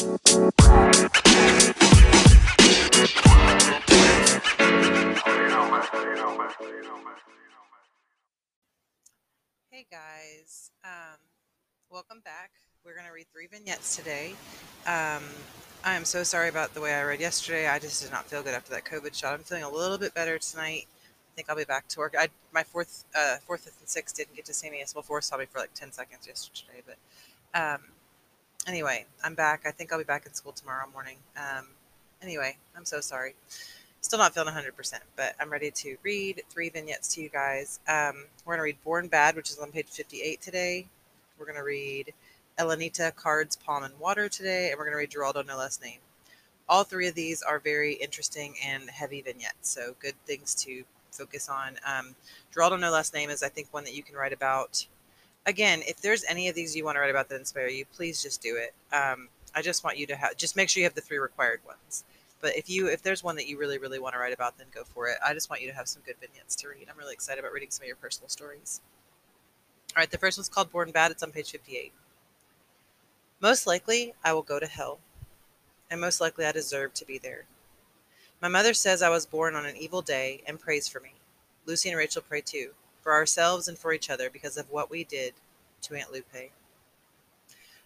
Hey guys, um, welcome back. We're going to read three vignettes today. Um, I am so sorry about the way I read yesterday. I just did not feel good after that COVID shot. I'm feeling a little bit better tonight. I think I'll be back to work. I my fourth, uh, fourth, fifth, and sixth didn't get to see me. As Well, fourth saw me for like ten seconds yesterday, but um, anyway, I'm back. I think I'll be back in school tomorrow morning. Um, anyway, I'm so sorry. Still not feeling 100%, but I'm ready to read three vignettes to you guys. Um, we're going to read Born Bad, which is on page 58 today. We're going to read Elenita Cards, Palm and Water today, and we're going to read Geraldo No Last Name. All three of these are very interesting and heavy vignettes, so good things to focus on. Um, Geraldo No Last Name is, I think, one that you can write about. Again, if there's any of these you want to write about that inspire you, please just do it. Um, I just want you to have, just make sure you have the three required ones. But if you if there's one that you really really want to write about, then go for it. I just want you to have some good vignettes to read. I'm really excited about reading some of your personal stories. All right, the first one's called Born Bad. It's on page 58. Most likely, I will go to hell, and most likely, I deserve to be there. My mother says I was born on an evil day and prays for me. Lucy and Rachel pray too, for ourselves and for each other because of what we did to Aunt Lupe.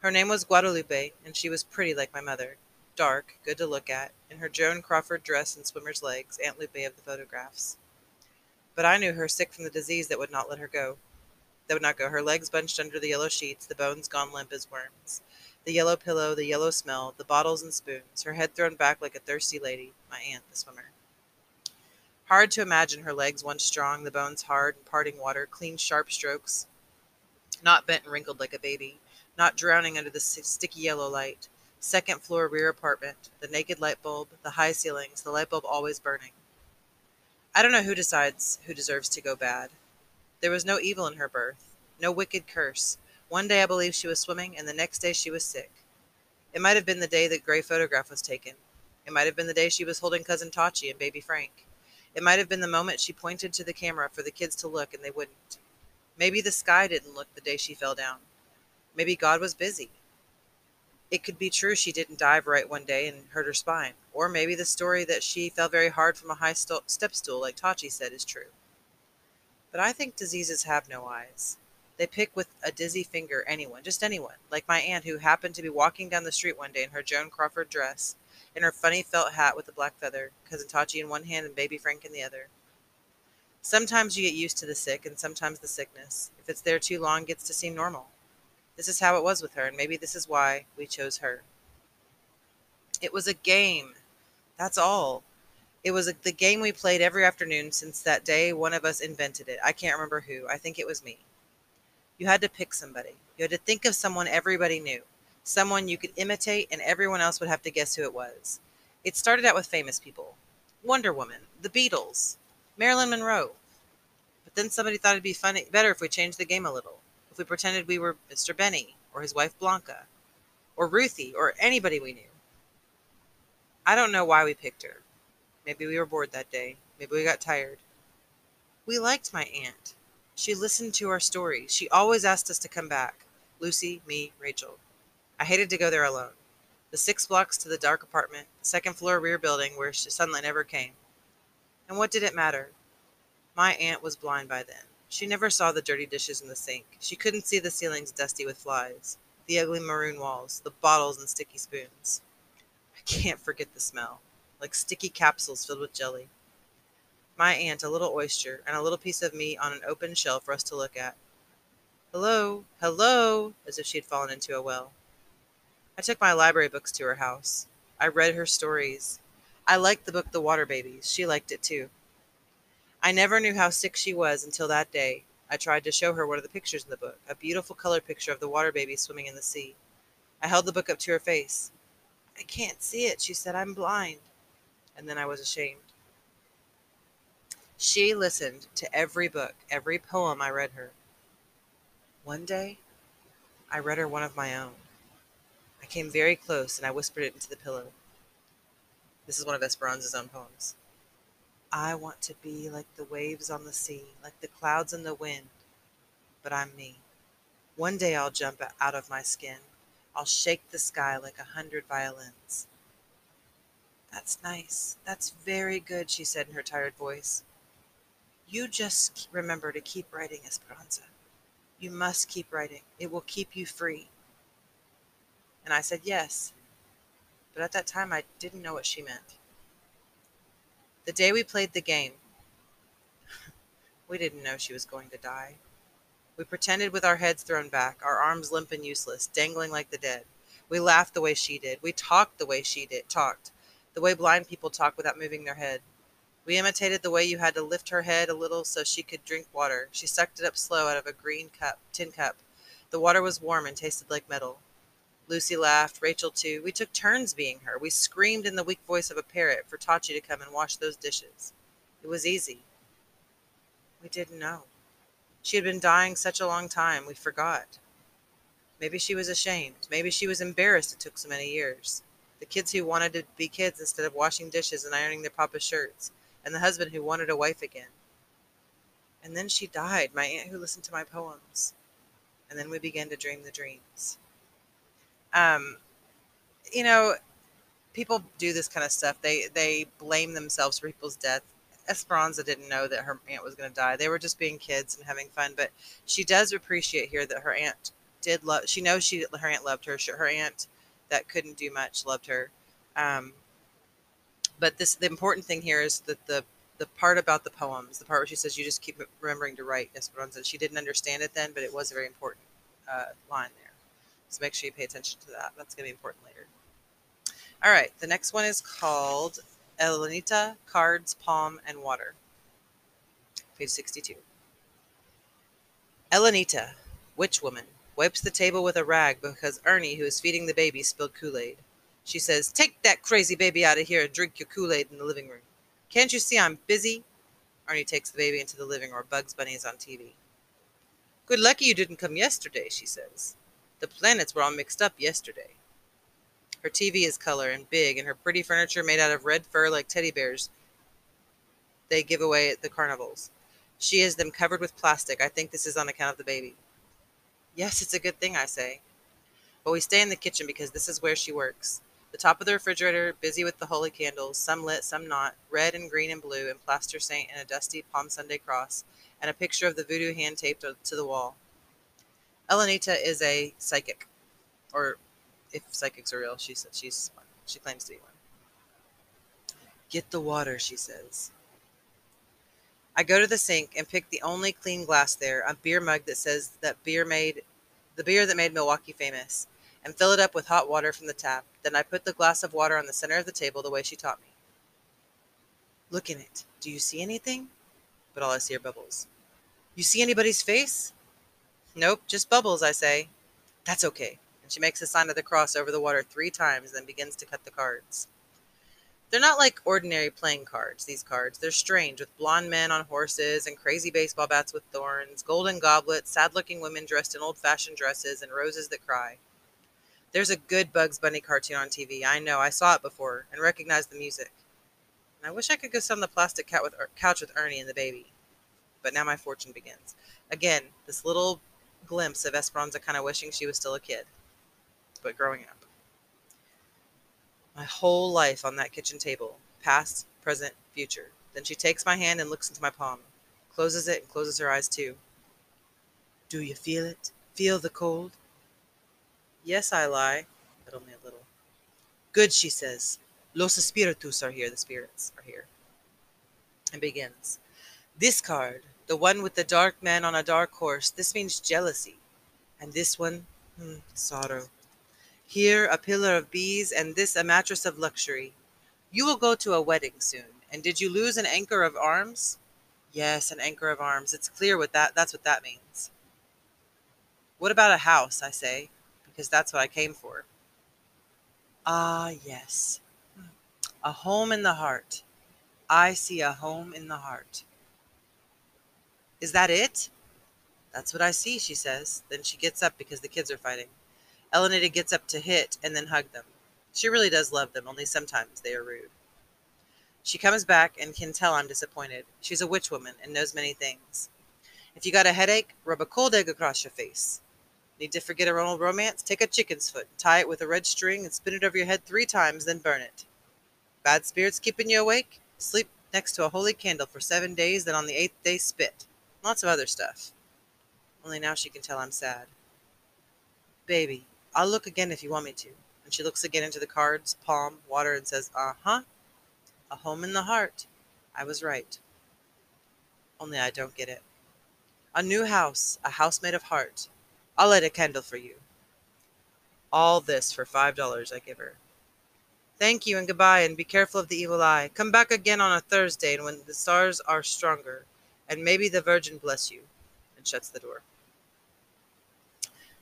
Her name was Guadalupe, and she was pretty like my mother dark, good to look at, in her Joan Crawford dress and swimmer's legs, Aunt Lupe of the photographs. But I knew her sick from the disease that would not let her go. That would not go. Her legs bunched under the yellow sheets, the bones gone limp as worms. The yellow pillow, the yellow smell, the bottles and spoons, her head thrown back like a thirsty lady, my aunt, the swimmer. Hard to imagine her legs once strong, the bones hard parting water, clean sharp strokes, not bent and wrinkled like a baby, not drowning under the sticky yellow light, Second floor rear apartment, the naked light bulb, the high ceilings, the light bulb always burning. I don't know who decides who deserves to go bad. There was no evil in her birth, no wicked curse. One day I believe she was swimming, and the next day she was sick. It might have been the day the gray photograph was taken. It might have been the day she was holding cousin Totchy and baby Frank. It might have been the moment she pointed to the camera for the kids to look and they wouldn't. Maybe the sky didn't look the day she fell down. Maybe God was busy. It could be true she didn't dive right one day and hurt her spine. Or maybe the story that she fell very hard from a high st- step stool, like Totchy said, is true. But I think diseases have no eyes. They pick with a dizzy finger anyone, just anyone, like my aunt who happened to be walking down the street one day in her Joan Crawford dress, in her funny felt hat with the black feather, cousin Totchy in one hand and baby Frank in the other. Sometimes you get used to the sick, and sometimes the sickness, if it's there too long, gets to seem normal. This is how it was with her, and maybe this is why we chose her. It was a game. That's all. It was a, the game we played every afternoon since that day one of us invented it. I can't remember who. I think it was me. You had to pick somebody. You had to think of someone everybody knew, someone you could imitate, and everyone else would have to guess who it was. It started out with famous people Wonder Woman, the Beatles, Marilyn Monroe. But then somebody thought it'd be funny, better if we changed the game a little if we pretended we were Mr. Benny or his wife Blanca or Ruthie or anybody we knew. I don't know why we picked her. Maybe we were bored that day. Maybe we got tired. We liked my aunt. She listened to our stories. She always asked us to come back. Lucy, me, Rachel. I hated to go there alone. The six blocks to the dark apartment, the second floor rear building where sunlight never came. And what did it matter? My aunt was blind by then. She never saw the dirty dishes in the sink. She couldn't see the ceilings dusty with flies, the ugly maroon walls, the bottles and sticky spoons. I can't forget the smell, like sticky capsules filled with jelly. My aunt, a little oyster, and a little piece of meat on an open shell for us to look at. Hello, hello, as if she had fallen into a well. I took my library books to her house. I read her stories. I liked the book The Water Babies. She liked it too. I never knew how sick she was until that day. I tried to show her one of the pictures in the book, a beautiful color picture of the water baby swimming in the sea. I held the book up to her face. I can't see it, she said. I'm blind. And then I was ashamed. She listened to every book, every poem I read her. One day, I read her one of my own. I came very close and I whispered it into the pillow. This is one of Esperanza's own poems. I want to be like the waves on the sea, like the clouds in the wind. But I'm me. One day I'll jump out of my skin. I'll shake the sky like a hundred violins. That's nice. That's very good, she said in her tired voice. You just remember to keep writing, Esperanza. You must keep writing. It will keep you free. And I said yes. But at that time, I didn't know what she meant. The day we played the game, we didn't know she was going to die. We pretended with our heads thrown back, our arms limp and useless, dangling like the dead. We laughed the way she did. We talked the way she did, talked, the way blind people talk without moving their head. We imitated the way you had to lift her head a little so she could drink water. She sucked it up slow out of a green cup, tin cup. The water was warm and tasted like metal. Lucy laughed, Rachel too. We took turns being her. We screamed in the weak voice of a parrot for Totchy to come and wash those dishes. It was easy. We didn't know. She had been dying such a long time, we forgot. Maybe she was ashamed. Maybe she was embarrassed it took so many years. The kids who wanted to be kids instead of washing dishes and ironing their papa's shirts, and the husband who wanted a wife again. And then she died, my aunt who listened to my poems. And then we began to dream the dreams. Um, you know, people do this kind of stuff. They they blame themselves for people's death. Esperanza didn't know that her aunt was going to die. They were just being kids and having fun. But she does appreciate here that her aunt did love. She knows she her aunt loved her. Her aunt that couldn't do much loved her. Um, but this the important thing here is that the the part about the poems, the part where she says you just keep remembering to write Esperanza. She didn't understand it then, but it was a very important uh, line there. So make sure you pay attention to that. That's going to be important later. All right, the next one is called Elenita, Cards, Palm, and Water. Page 62. Elenita, witch woman, wipes the table with a rag because Ernie, who is feeding the baby, spilled Kool Aid. She says, Take that crazy baby out of here and drink your Kool Aid in the living room. Can't you see I'm busy? Ernie takes the baby into the living room Bugs Bunny is on TV. Good lucky you didn't come yesterday, she says. The planets were all mixed up yesterday. Her TV is color and big, and her pretty furniture made out of red fur like teddy bears they give away at the carnivals. She has them covered with plastic. I think this is on account of the baby. Yes, it's a good thing, I say. But we stay in the kitchen because this is where she works. The top of the refrigerator, busy with the holy candles, some lit, some not, red and green and blue, and plaster saint and a dusty Palm Sunday cross, and a picture of the voodoo hand taped to the wall. Elenita is a psychic, or if psychics are real, she said she's she claims to be one. Get the water, she says. I go to the sink and pick the only clean glass there, a beer mug that says that beer made the beer that made Milwaukee famous, and fill it up with hot water from the tap. Then I put the glass of water on the center of the table the way she taught me. Look in it. Do you see anything? But all I see are bubbles. You see anybody's face? Nope, just bubbles, I say. That's okay. And she makes the sign of the cross over the water three times, then begins to cut the cards. They're not like ordinary playing cards, these cards. They're strange, with blonde men on horses and crazy baseball bats with thorns, golden goblets, sad looking women dressed in old fashioned dresses, and roses that cry. There's a good Bugs Bunny cartoon on TV. I know, I saw it before and recognized the music. And I wish I could go sit on the plastic couch with, couch with Ernie and the baby. But now my fortune begins. Again, this little glimpse of Esperanza kind of wishing she was still a kid, but growing up. My whole life on that kitchen table, past, present, future. Then she takes my hand and looks into my palm, closes it, and closes her eyes too. Do you feel it? Feel the cold? Yes, I lie, but only a little. Good, she says. Los espíritus are here, the spirits are here. And begins. This card the one with the dark man on a dark horse, this means jealousy. And this one, hmm, sorrow. Here, a pillar of bees, and this a mattress of luxury. You will go to a wedding soon. And did you lose an anchor of arms? Yes, an anchor of arms. It's clear what that that's what that means. What about a house, I say, because that's what I came for. Ah, yes. A home in the heart. I see a home in the heart. Is that it? That's what I see, she says. Then she gets up because the kids are fighting. Elenita gets up to hit and then hug them. She really does love them, only sometimes they are rude. She comes back and can tell I'm disappointed. She's a witch woman and knows many things. If you got a headache, rub a cold egg across your face. Need to forget a old romance? Take a chicken's foot, tie it with a red string, and spin it over your head three times, then burn it. Bad spirits keeping you awake? Sleep next to a holy candle for seven days, then on the eighth day spit. Lots of other stuff. Only now she can tell I'm sad. Baby, I'll look again if you want me to. And she looks again into the cards, palm, water, and says, Uh huh. A home in the heart. I was right. Only I don't get it. A new house, a house made of heart. I'll light a candle for you. All this for five dollars I give her. Thank you and goodbye, and be careful of the evil eye. Come back again on a Thursday and when the stars are stronger, and maybe the Virgin bless you. And shuts the door.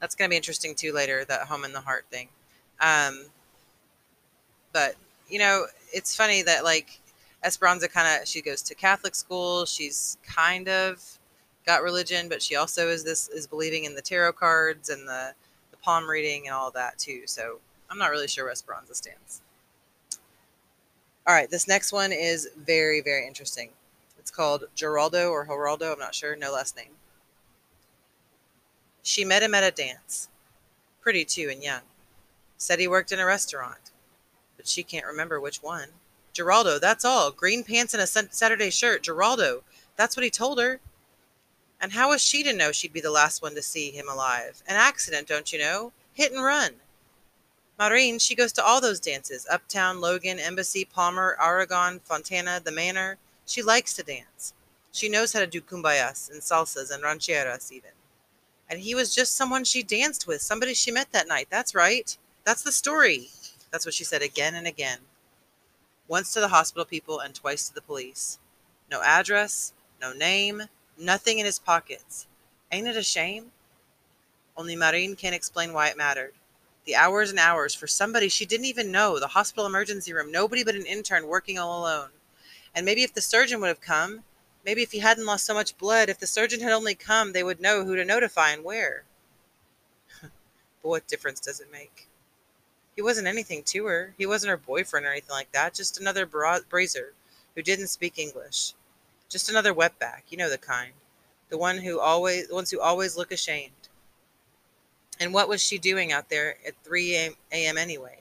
That's going to be interesting too later, that home in the heart thing. Um, but, you know, it's funny that, like, Esperanza kind of, she goes to Catholic school. She's kind of got religion, but she also is this, is believing in the tarot cards and the, the palm reading and all that too. So I'm not really sure where Esperanza stands. All right, this next one is very, very interesting. It's called Geraldo or Geraldo, I'm not sure, no last name. She met him at a dance. Pretty too and young. Said he worked in a restaurant, but she can't remember which one. Geraldo, that's all. Green pants and a Saturday shirt. Geraldo, that's what he told her. And how was she to know she'd be the last one to see him alive? An accident, don't you know? Hit and run. Marin, she goes to all those dances Uptown, Logan, Embassy, Palmer, Aragon, Fontana, the Manor. She likes to dance. She knows how to do cumbias and salsas and rancheras, even. And he was just someone she danced with, somebody she met that night. That's right. That's the story. That's what she said again and again. Once to the hospital people and twice to the police. No address, no name, nothing in his pockets. Ain't it a shame? Only Marin can't explain why it mattered the hours and hours for somebody she didn't even know, the hospital emergency room, nobody but an intern working all alone. And maybe if the surgeon would have come, maybe if he hadn't lost so much blood, if the surgeon had only come, they would know who to notify and where. but what difference does it make? He wasn't anything to her. He wasn't her boyfriend or anything like that, just another bra- who didn't speak English. Just another wetback, you know the kind. The one who always the ones who always look ashamed. And what was she doing out there at 3 a.m. anyway?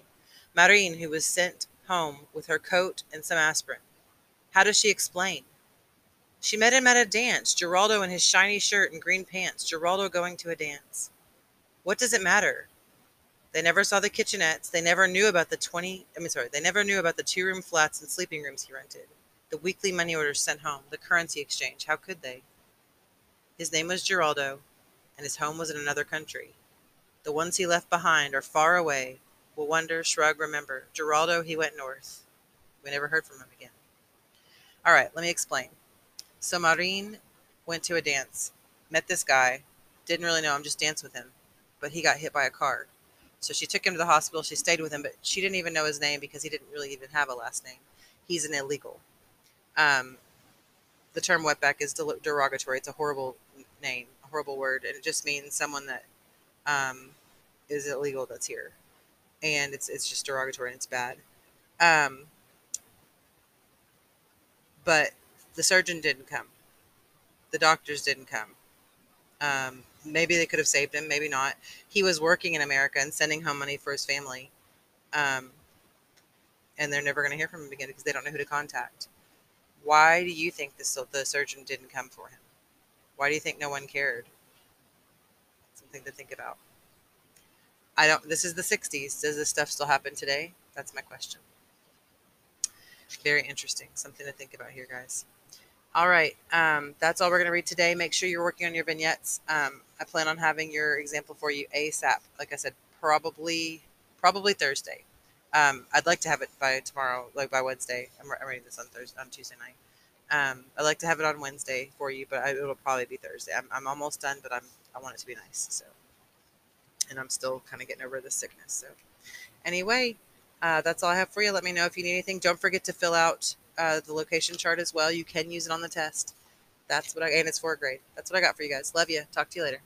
Marin, who was sent home with her coat and some aspirin. How does she explain? She met him at a dance, Geraldo in his shiny shirt and green pants, Geraldo going to a dance. What does it matter? They never saw the kitchenettes. They never knew about the 20, I mean, sorry, they never knew about the two room flats and sleeping rooms he rented, the weekly money orders sent home, the currency exchange. How could they? His name was Geraldo, and his home was in another country. The ones he left behind are far away. Will wonder, shrug, remember. Geraldo, he went north. We never heard from him again. All right, let me explain. So Marin went to a dance, met this guy, didn't really know him, just danced with him, but he got hit by a car. So she took him to the hospital. She stayed with him, but she didn't even know his name because he didn't really even have a last name. He's an illegal. Um, the term wetback is derogatory. It's a horrible name, a horrible word, and it just means someone that um, is illegal that's here, and it's it's just derogatory and it's bad. Um, but the surgeon didn't come. The doctors didn't come. Um, maybe they could have saved him, maybe not. He was working in America and sending home money for his family. Um, and they're never going to hear from him again because they don't know who to contact. Why do you think the, the surgeon didn't come for him? Why do you think no one cared? Something to think about. I don't. This is the '60s. Does this stuff still happen today? That's my question. Very interesting. Something to think about here, guys. All right, um, that's all we're going to read today. Make sure you're working on your vignettes. Um, I plan on having your example for you ASAP. Like I said, probably probably Thursday. Um, I'd like to have it by tomorrow, like by Wednesday. I'm, I'm reading this on Thursday, on Tuesday night. Um, I'd like to have it on Wednesday for you, but I, it'll probably be Thursday. I'm, I'm almost done, but I'm I want it to be nice. So and I'm still kind of getting over the sickness. So, anyway, uh, that's all I have for you. Let me know if you need anything. Don't forget to fill out uh, the location chart as well. You can use it on the test. That's what I, and it's for grade. That's what I got for you guys. Love you. Talk to you later.